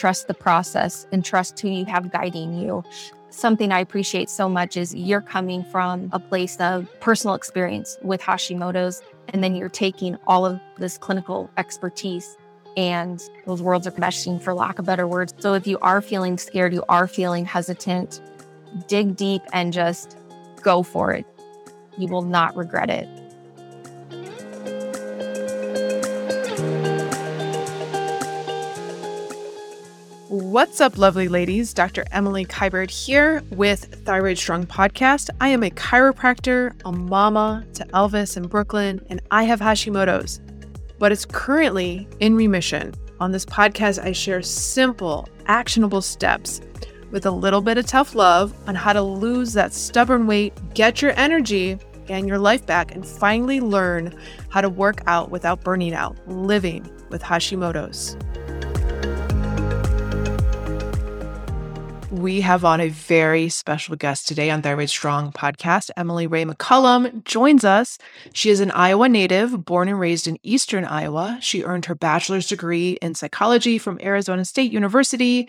trust the process and trust who you have guiding you. Something I appreciate so much is you're coming from a place of personal experience with Hashimoto's, and then you're taking all of this clinical expertise and those worlds are meshing for lack of better words. So if you are feeling scared, you are feeling hesitant, dig deep and just go for it. You will not regret it. What's up, lovely ladies? Dr. Emily Kiberd here with Thyroid Strong Podcast. I am a chiropractor, a mama to Elvis in Brooklyn, and I have Hashimoto's, but it's currently in remission. On this podcast, I share simple, actionable steps with a little bit of tough love on how to lose that stubborn weight, get your energy and your life back, and finally learn how to work out without burning out, living with Hashimoto's. We have on a very special guest today on Thyroid Strong podcast. Emily Ray McCullum joins us. She is an Iowa native, born and raised in Eastern Iowa. She earned her bachelor's degree in psychology from Arizona State University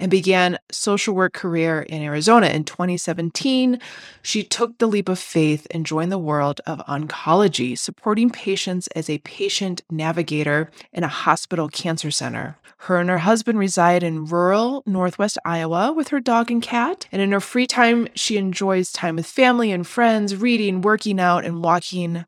and began social work career in Arizona in 2017. She took the leap of faith and joined the world of oncology, supporting patients as a patient navigator in a hospital cancer center. Her and her husband reside in rural Northwest Iowa with her dog and cat. And in her free time, she enjoys time with family and friends, reading, working out, and walking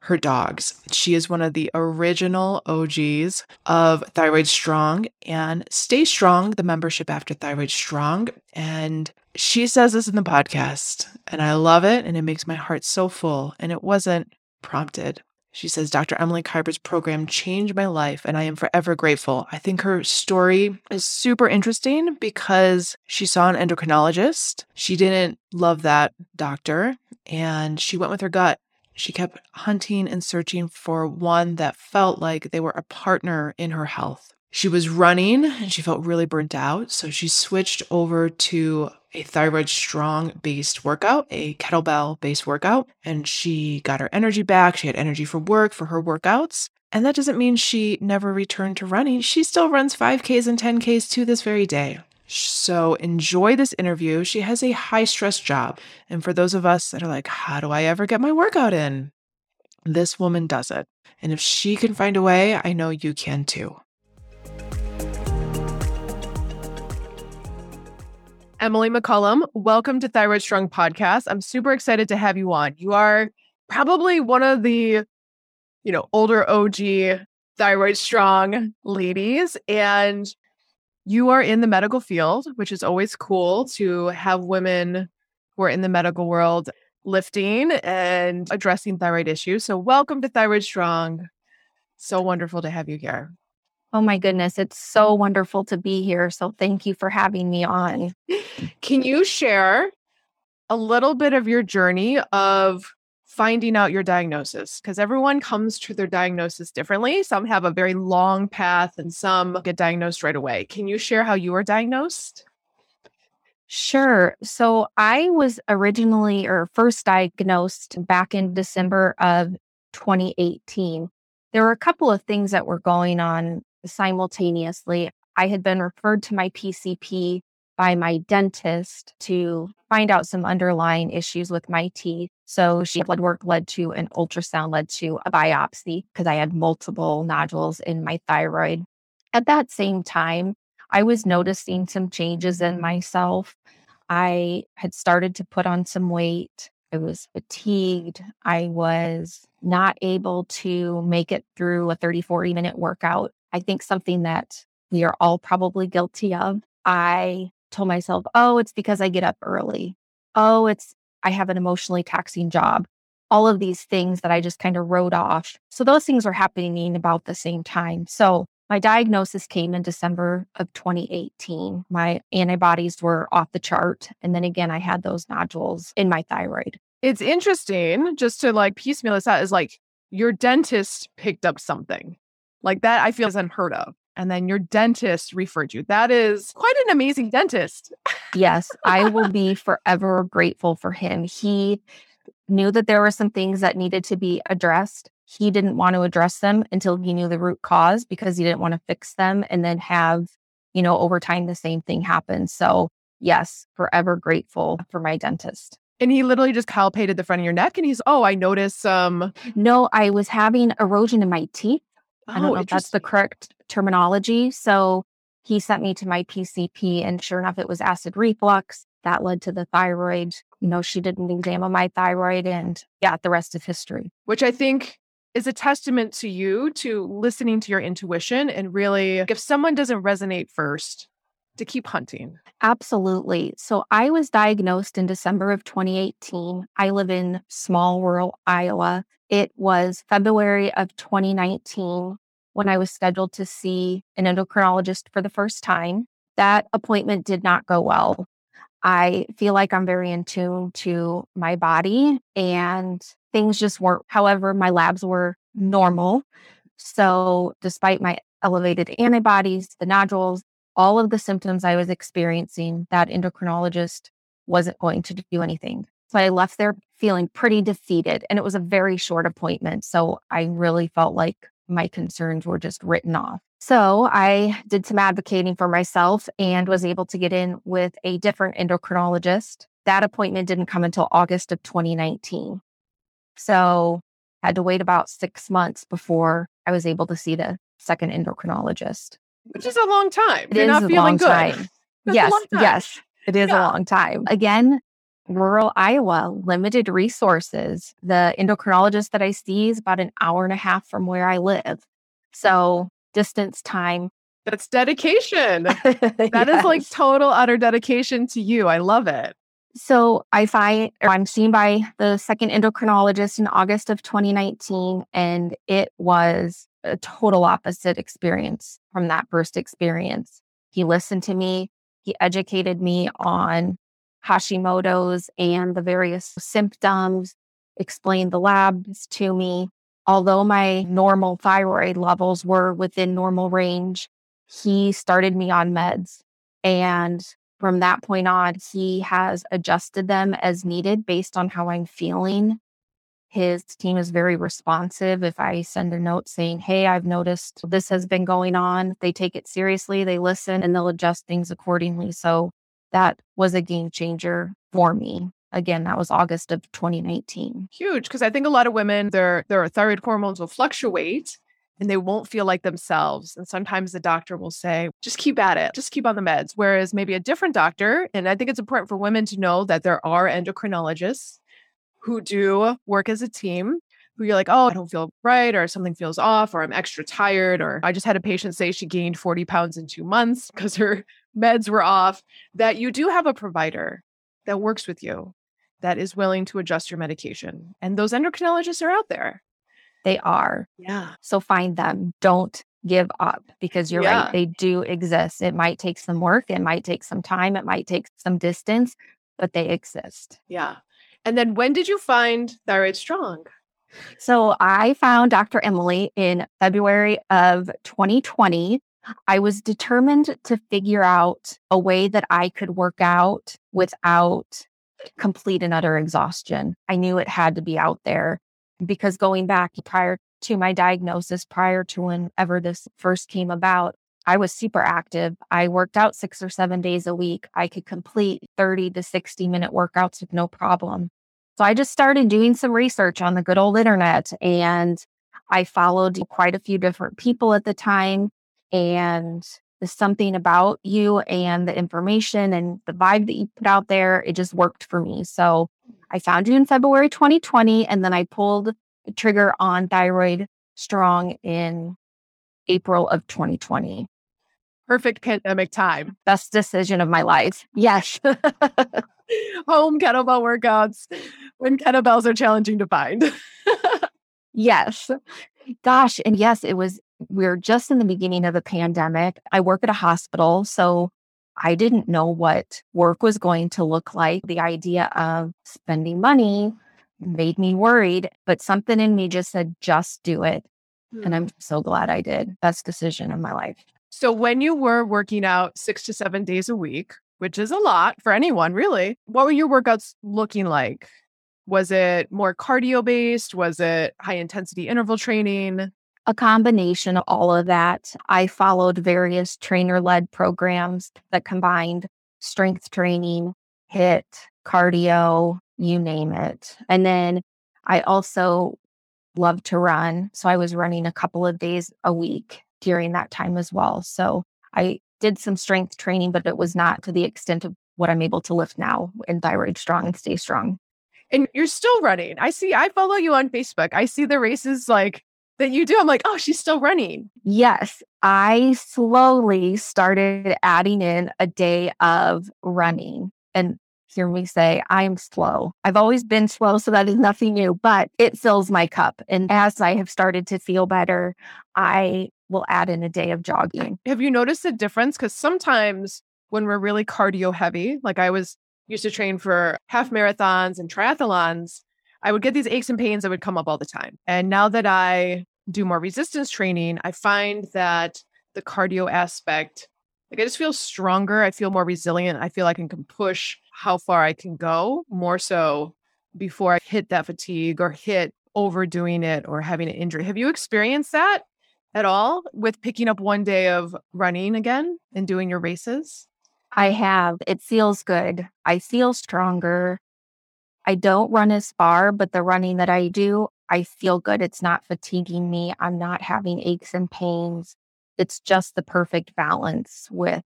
her dogs. She is one of the original OGs of Thyroid Strong and Stay Strong, the membership after Thyroid Strong. And she says this in the podcast, and I love it. And it makes my heart so full. And it wasn't prompted. She says, Dr. Emily Kiberd's program changed my life, and I am forever grateful. I think her story is super interesting because she saw an endocrinologist. She didn't love that doctor, and she went with her gut. She kept hunting and searching for one that felt like they were a partner in her health. She was running and she felt really burnt out. So she switched over to a thyroid strong based workout, a kettlebell based workout, and she got her energy back. She had energy for work, for her workouts. And that doesn't mean she never returned to running. She still runs 5Ks and 10Ks to this very day. So enjoy this interview. She has a high stress job. And for those of us that are like, how do I ever get my workout in? This woman does it. And if she can find a way, I know you can too. Emily McCullum, welcome to Thyroid Strong Podcast. I'm super excited to have you on. You are probably one of the, you know, older OG Thyroid Strong ladies, and you are in the medical field, which is always cool to have women who are in the medical world lifting and addressing thyroid issues. So, welcome to Thyroid Strong. So wonderful to have you here. Oh my goodness, it's so wonderful to be here. So thank you for having me on. Can you share a little bit of your journey of finding out your diagnosis? Because everyone comes to their diagnosis differently. Some have a very long path and some get diagnosed right away. Can you share how you were diagnosed? Sure. So I was originally or first diagnosed back in December of 2018. There were a couple of things that were going on simultaneously. I had been referred to my PCP by my dentist to find out some underlying issues with my teeth. So she blood work led to an ultrasound led to a biopsy because I had multiple nodules in my thyroid. At that same time, I was noticing some changes in myself. I had started to put on some weight. I was fatigued. I was not able to make it through a 30, 40 minute workout I think something that we are all probably guilty of. I told myself, oh, it's because I get up early. Oh, it's I have an emotionally taxing job. All of these things that I just kind of wrote off. So those things were happening about the same time. So my diagnosis came in December of 2018. My antibodies were off the chart. And then again, I had those nodules in my thyroid. It's interesting just to like piecemeal this out is like your dentist picked up something. Like that, I feel is unheard of. And then your dentist referred you. That is quite an amazing dentist. yes, I will be forever grateful for him. He knew that there were some things that needed to be addressed. He didn't want to address them until he knew the root cause because he didn't want to fix them and then have you know, over time, the same thing happen. So, yes, forever grateful for my dentist. And he literally just palpated the front of your neck and he's, oh, I noticed some. No, I was having erosion in my teeth. I don't Oh, know if that's the correct terminology. So he sent me to my PCP, and sure enough, it was acid reflux. That led to the thyroid. You know, she did an exam of my thyroid, and yeah, the rest is history. which I think is a testament to you to listening to your intuition and really, if someone doesn't resonate first, to keep hunting. Absolutely. So I was diagnosed in December of 2018. I live in small rural Iowa. It was February of 2019 when I was scheduled to see an endocrinologist for the first time. That appointment did not go well. I feel like I'm very in tune to my body and things just weren't. However, my labs were normal. So, despite my elevated antibodies, the nodules, all of the symptoms I was experiencing, that endocrinologist wasn't going to do anything. So I left there feeling pretty defeated. And it was a very short appointment. So I really felt like my concerns were just written off. So I did some advocating for myself and was able to get in with a different endocrinologist. That appointment didn't come until August of 2019. So had to wait about six months before I was able to see the second endocrinologist. Which is a long time. It You're is not a feeling long good. time. Yes, yes, it is Yeah. a long time. Again, rural Iowa, limited resources. The endocrinologist that I see is about an hour and a half from where I live. So distance time. That's dedication. That is like total utter dedication to you. I love it. So I find I'm seen by the second endocrinologist in August of 2019, and it was a total opposite experience from that first experience. He listened to me, he educated me on Hashimoto's and the various symptoms, explained the labs to me. Although my normal thyroid levels were within normal range, he started me on meds. And from that point on, he has adjusted them as needed based on how I'm feeling. His team is very responsive. If I send a note saying, Hey, I've noticed this has been going on, they take it seriously, they listen, and they'll adjust things accordingly. So that was a game changer for me. Again, that was August of 2019. Huge. Because I think a lot of women, their their thyroid hormones will fluctuate and they won't feel like themselves. And sometimes the doctor will say, just keep at it, just keep on the meds. Whereas maybe a different doctor, and I think it's important for women to know that there are endocrinologists who do work as a team. Who you're like, oh, I don't feel right, or something feels off, or I'm extra tired, or I just had a patient say she gained 40 pounds in two months because her meds were off. That you do have a provider that works with you, that is willing to adjust your medication. And those endocrinologists are out there. They are. Yeah. So find them. Don't give up because you're Yeah. right. They do exist. It might take some work, it might take some time, it might take some distance, but they exist. Yeah. And then when did you find Thyroid Strong? So I found Dr. Emily in February of 2020. I was determined to figure out a way that I could work out without complete and utter exhaustion. I knew it had to be out there because going back prior to my diagnosis, prior to whenever this first came about, I was super active. I worked out six or seven days a week. I could complete 30 to 60 minute workouts with no problem. So I just started doing some research on the good old internet and I followed quite a few different people at the time. And there's something about you and the information and the vibe that you put out there, it just worked for me. So I found you in February 2020, and then I pulled the trigger on Thyroid Strong in April of 2020. Perfect pandemic time. Best decision of my life. Yes. Home kettlebell workouts when kettlebells are challenging to find. Yes. Gosh. And yes, it was, we are just in the beginning of the pandemic. I work at a hospital. So I didn't know what work was going to look like. The idea of spending money made me worried, but something in me just said, just do it. And hmm. I'm so glad I did. Best decision of my life. So when you were working out six to seven days a week, which is a lot for anyone, really, what were your workouts looking like? Was it more cardio based? Was it high intensity interval training? A combination of all of that. I followed various trainer led programs that combined strength training, HIIT, cardio, you name it. And then I also love to run. So I was running a couple of days a week during that time as well. So I did some strength training, but it was not to the extent of what I'm able to lift now in Thyroid Strong and Stay Strong. And you're still running. I see, I follow you on Facebook. I see the races like that you do. I'm like, oh, she's still running. Yes. I slowly started adding in a day of running. And hear me say, I'm slow. I've always been slow, so that is nothing new, but it fills my cup. And as I have started to feel better, I will add in a day of jogging. Have you noticed a difference? Because sometimes when we're really cardio heavy, like I was used to train for half marathons and triathlons, I would get these aches and pains that would come up all the time. And now that I do more resistance training, I find that the cardio aspect, like I just feel stronger. I feel more resilient. I feel like I can push how far I can go more so before I hit that fatigue or hit overdoing it or having an injury. Have you experienced that at all with picking up one day of running again and doing your races? I have. It feels good. I feel stronger. I don't run as far, but the running that I do, I feel good. It's not fatiguing me. I'm not having aches and pains. It's just the perfect balance with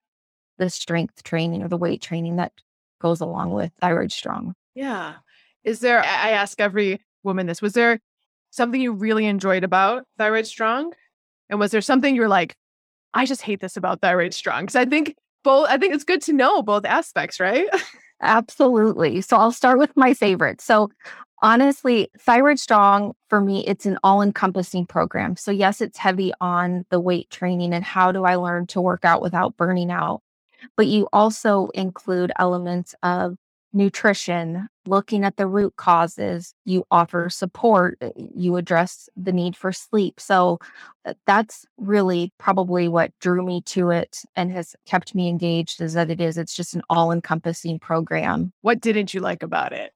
the strength training or the weight training that goes along with thyroid strong. Yeah. Is there, I ask every woman this, was there something you really enjoyed about thyroid strong? And was there something you're like, I just hate this about thyroid strong? Because I think both, I think it's good to know both aspects, right? Absolutely. So I'll start with my favorite. So honestly, Thyroid Strong for me, it's an all encompassing program. So, yes, it's heavy on the weight training and how do I learn to work out without burning out. But you also include elements of nutrition, looking at the root causes, you offer support, uh, you address the need for sleep. So uh, that's really probably what drew me to it and has kept me engaged is that it is, it's just an all encompassing program. What didn't you like about it?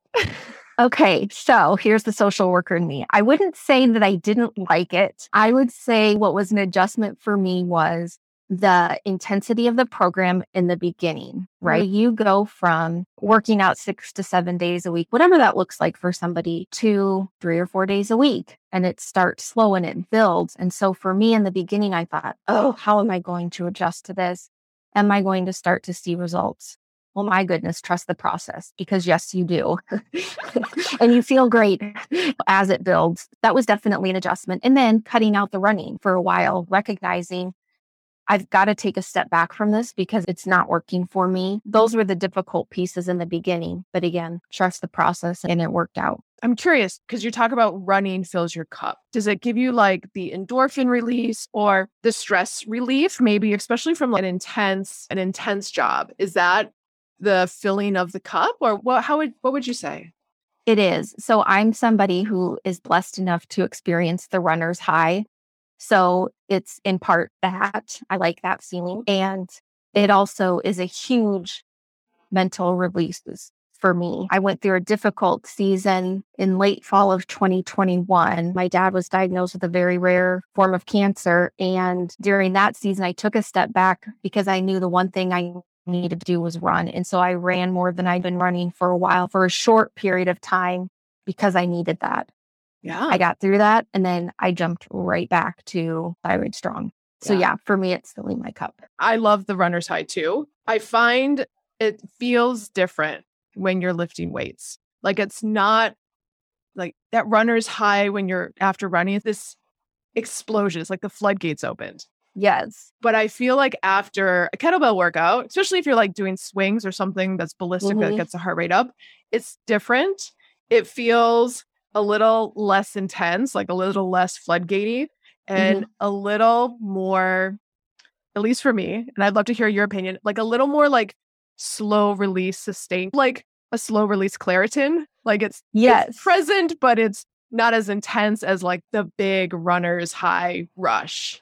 Okay, so here's the social worker in me. I wouldn't say that I didn't like it. I would say what was an adjustment for me was the intensity of the program in the beginning, right? Mm-hmm. You go from working out six to seven days a week, whatever that looks like for somebody, to three or four days a week. And it starts slow and it builds. And so for me in the beginning, I thought, oh, how am I going to adjust to this? Am I going to start to see results? Well, my goodness, trust the process because yes, you do. and you feel great as it builds. That was definitely an adjustment. And then cutting out the running for a while, recognizing I've got to take a step back from this because it's not working for me. Those were the difficult pieces in the beginning. But again, trust the process and it worked out. I'm curious because you talk about running fills your cup. Does it give you like the endorphin release or the stress relief, maybe especially from like an intense, an intense job? Is that the filling of the cup or what how would what would you say? It is. So I'm somebody who is blessed enough to experience the runner's high so it's in part that I like that feeling. And it also is a huge mental release for me. I went through a difficult season in late fall of 2021. My dad was diagnosed with a very rare form of cancer. And during that season, I took a step back because I knew the one thing I needed to do was run. And so I ran more than I'd been running for a while for a short period of time because I needed that. Yeah. I got through that and then I jumped right back to thyroid strong. So yeah, yeah for me it's filling my cup. I love the runner's high too. I find it feels different when you're lifting weights. Like it's not like that runner's high when you're after running it's this explosion. It's like the floodgates opened. Yes. But I feel like after a kettlebell workout, especially if you're like doing swings or something that's ballistic mm-hmm. that gets the heart rate up, it's different. It feels a little less intense, like a little less floodgatey, and mm-hmm. a little more, at least for me, and I'd love to hear your opinion, like a little more like slow release sustained, like a slow release Claritin. Like it's, yes. It's present, but it's not as intense as like the big runner's high rush.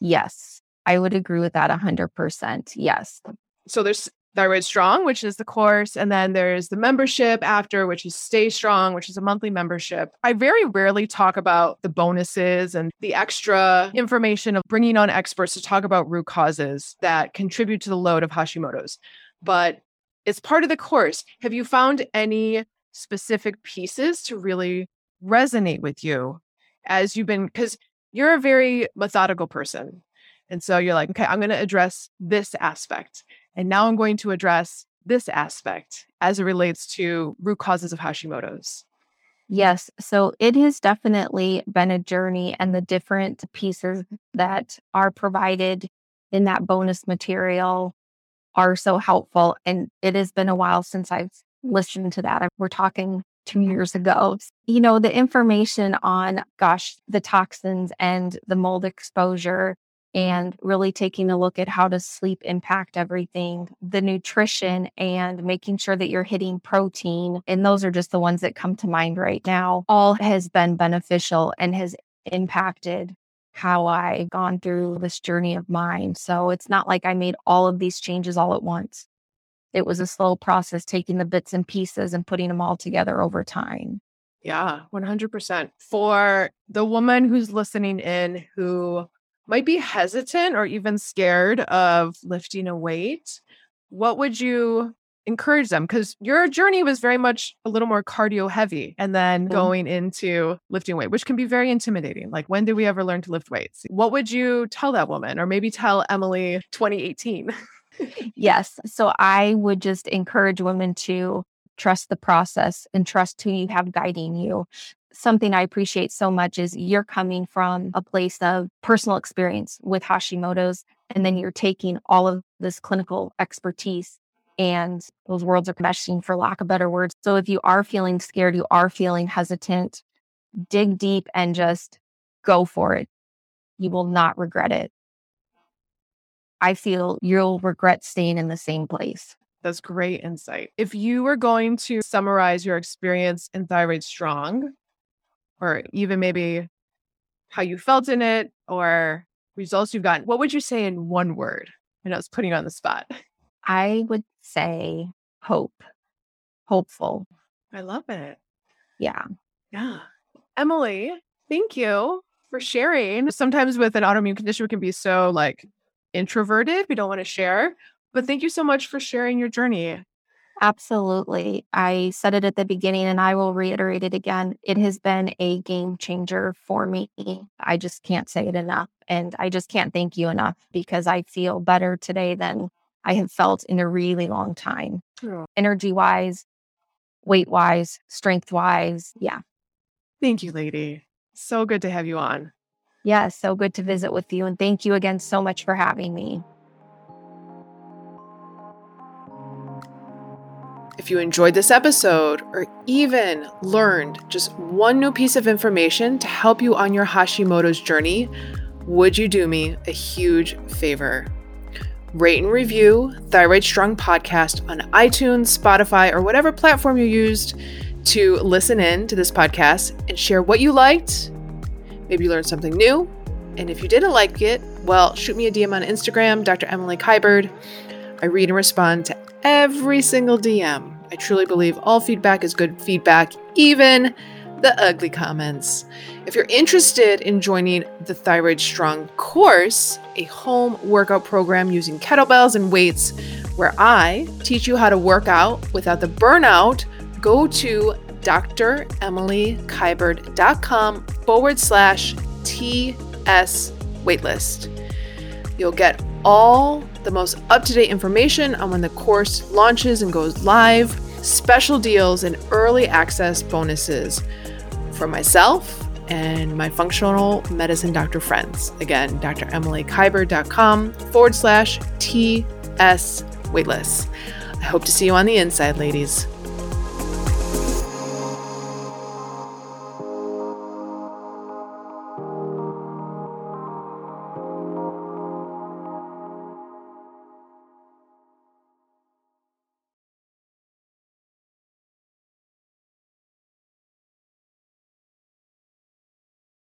Yes. I would agree with that 100%. Yes. So there's Thyroid Strong, which is the course, and then there's the membership after, which is Stay Strong, which is a monthly membership. I very rarely talk about the bonuses and the extra information of bringing on experts to talk about root causes that contribute to the load of Hashimoto's, but it's part of the course. Have you found any specific pieces to really resonate with you as you've been? Because you're a very methodical person. And so you're like, okay, I'm going to address this aspect. And now I'm going to address this aspect as it relates to root causes of Hashimoto's. Yes. So it has definitely been a journey, and the different pieces that are provided in that bonus material are so helpful. And it has been a while since I've listened to that. We're talking two years ago. You know, the information on, gosh, the toxins and the mold exposure and really taking a look at how does sleep impact everything the nutrition and making sure that you're hitting protein and those are just the ones that come to mind right now all has been beneficial and has impacted how I've gone through this journey of mine. So it's not like I made all of these changes all at once. It was a slow process, taking the bits and pieces and putting them all together over time. Yeah, 100%. For the woman who's listening in who might be hesitant or even scared of lifting a weight, what would you encourage them? Because your journey was very much a little more cardio heavy and then mm-hmm. going into lifting weight, which can be very intimidating. Like, when did we ever learn to lift weights? What would you tell that woman or maybe tell Emily 2018? yes. So I would just encourage women to trust the process and trust who you have guiding you something I appreciate so much is you're coming from a place of personal experience with Hashimoto's, and then you're taking all of this clinical expertise and those worlds are meshing for lack of better words. So if you are feeling scared, you are feeling hesitant, dig deep and just go for it. You will not regret it. I feel you'll regret staying in the same place. That's great insight. If you were going to summarize your experience in Thyroid Strong, or even maybe how you felt in it or results you've gotten, what would you say in one word? I know it's putting you on the spot. I would say hope, hopeful. I love it. Yeah. Yeah. Emily, thank you for sharing. Sometimes with an autoimmune condition, we can be so like introverted. We don't want to share. But thank you so much for sharing your journey. Absolutely. I said it at the beginning and I will reiterate it again. It has been a game changer for me. I just can't say it enough. And I just can't thank you enough because I feel better today than I have felt in a really long time. Oh. Energy wise, weight wise, strength wise. Yeah. Thank you, lady. So good to have you on. Yeah, so good to visit with you. And thank you again so much for having me. If you enjoyed this episode or even learned just one new piece of information to help you on your Hashimoto's journey, would you do me a huge favor? Rate and review Thyroid Strong Podcast on iTunes, Spotify, or whatever platform you used to listen in to this podcast and share what you liked. Maybe you learned something new. And if you didn't like it, well, shoot me a DM on Instagram, Dr. Emily Kiberd. I read and respond to every single DM. I truly believe all feedback is good feedback, even the ugly comments. If you're interested in joining the Thyroid Strong course, a home workout program using kettlebells and weights, where I teach you how to work out without the burnout, go to dremilykiberd.com forward slash TS waitlist. You'll get all the most up to date information on when the course launches and goes live, special deals, and early access bonuses for myself and my functional medicine doctor friends. Again, dremilykiberd.com forward slash TS waitlist. I hope to see you on the inside, ladies.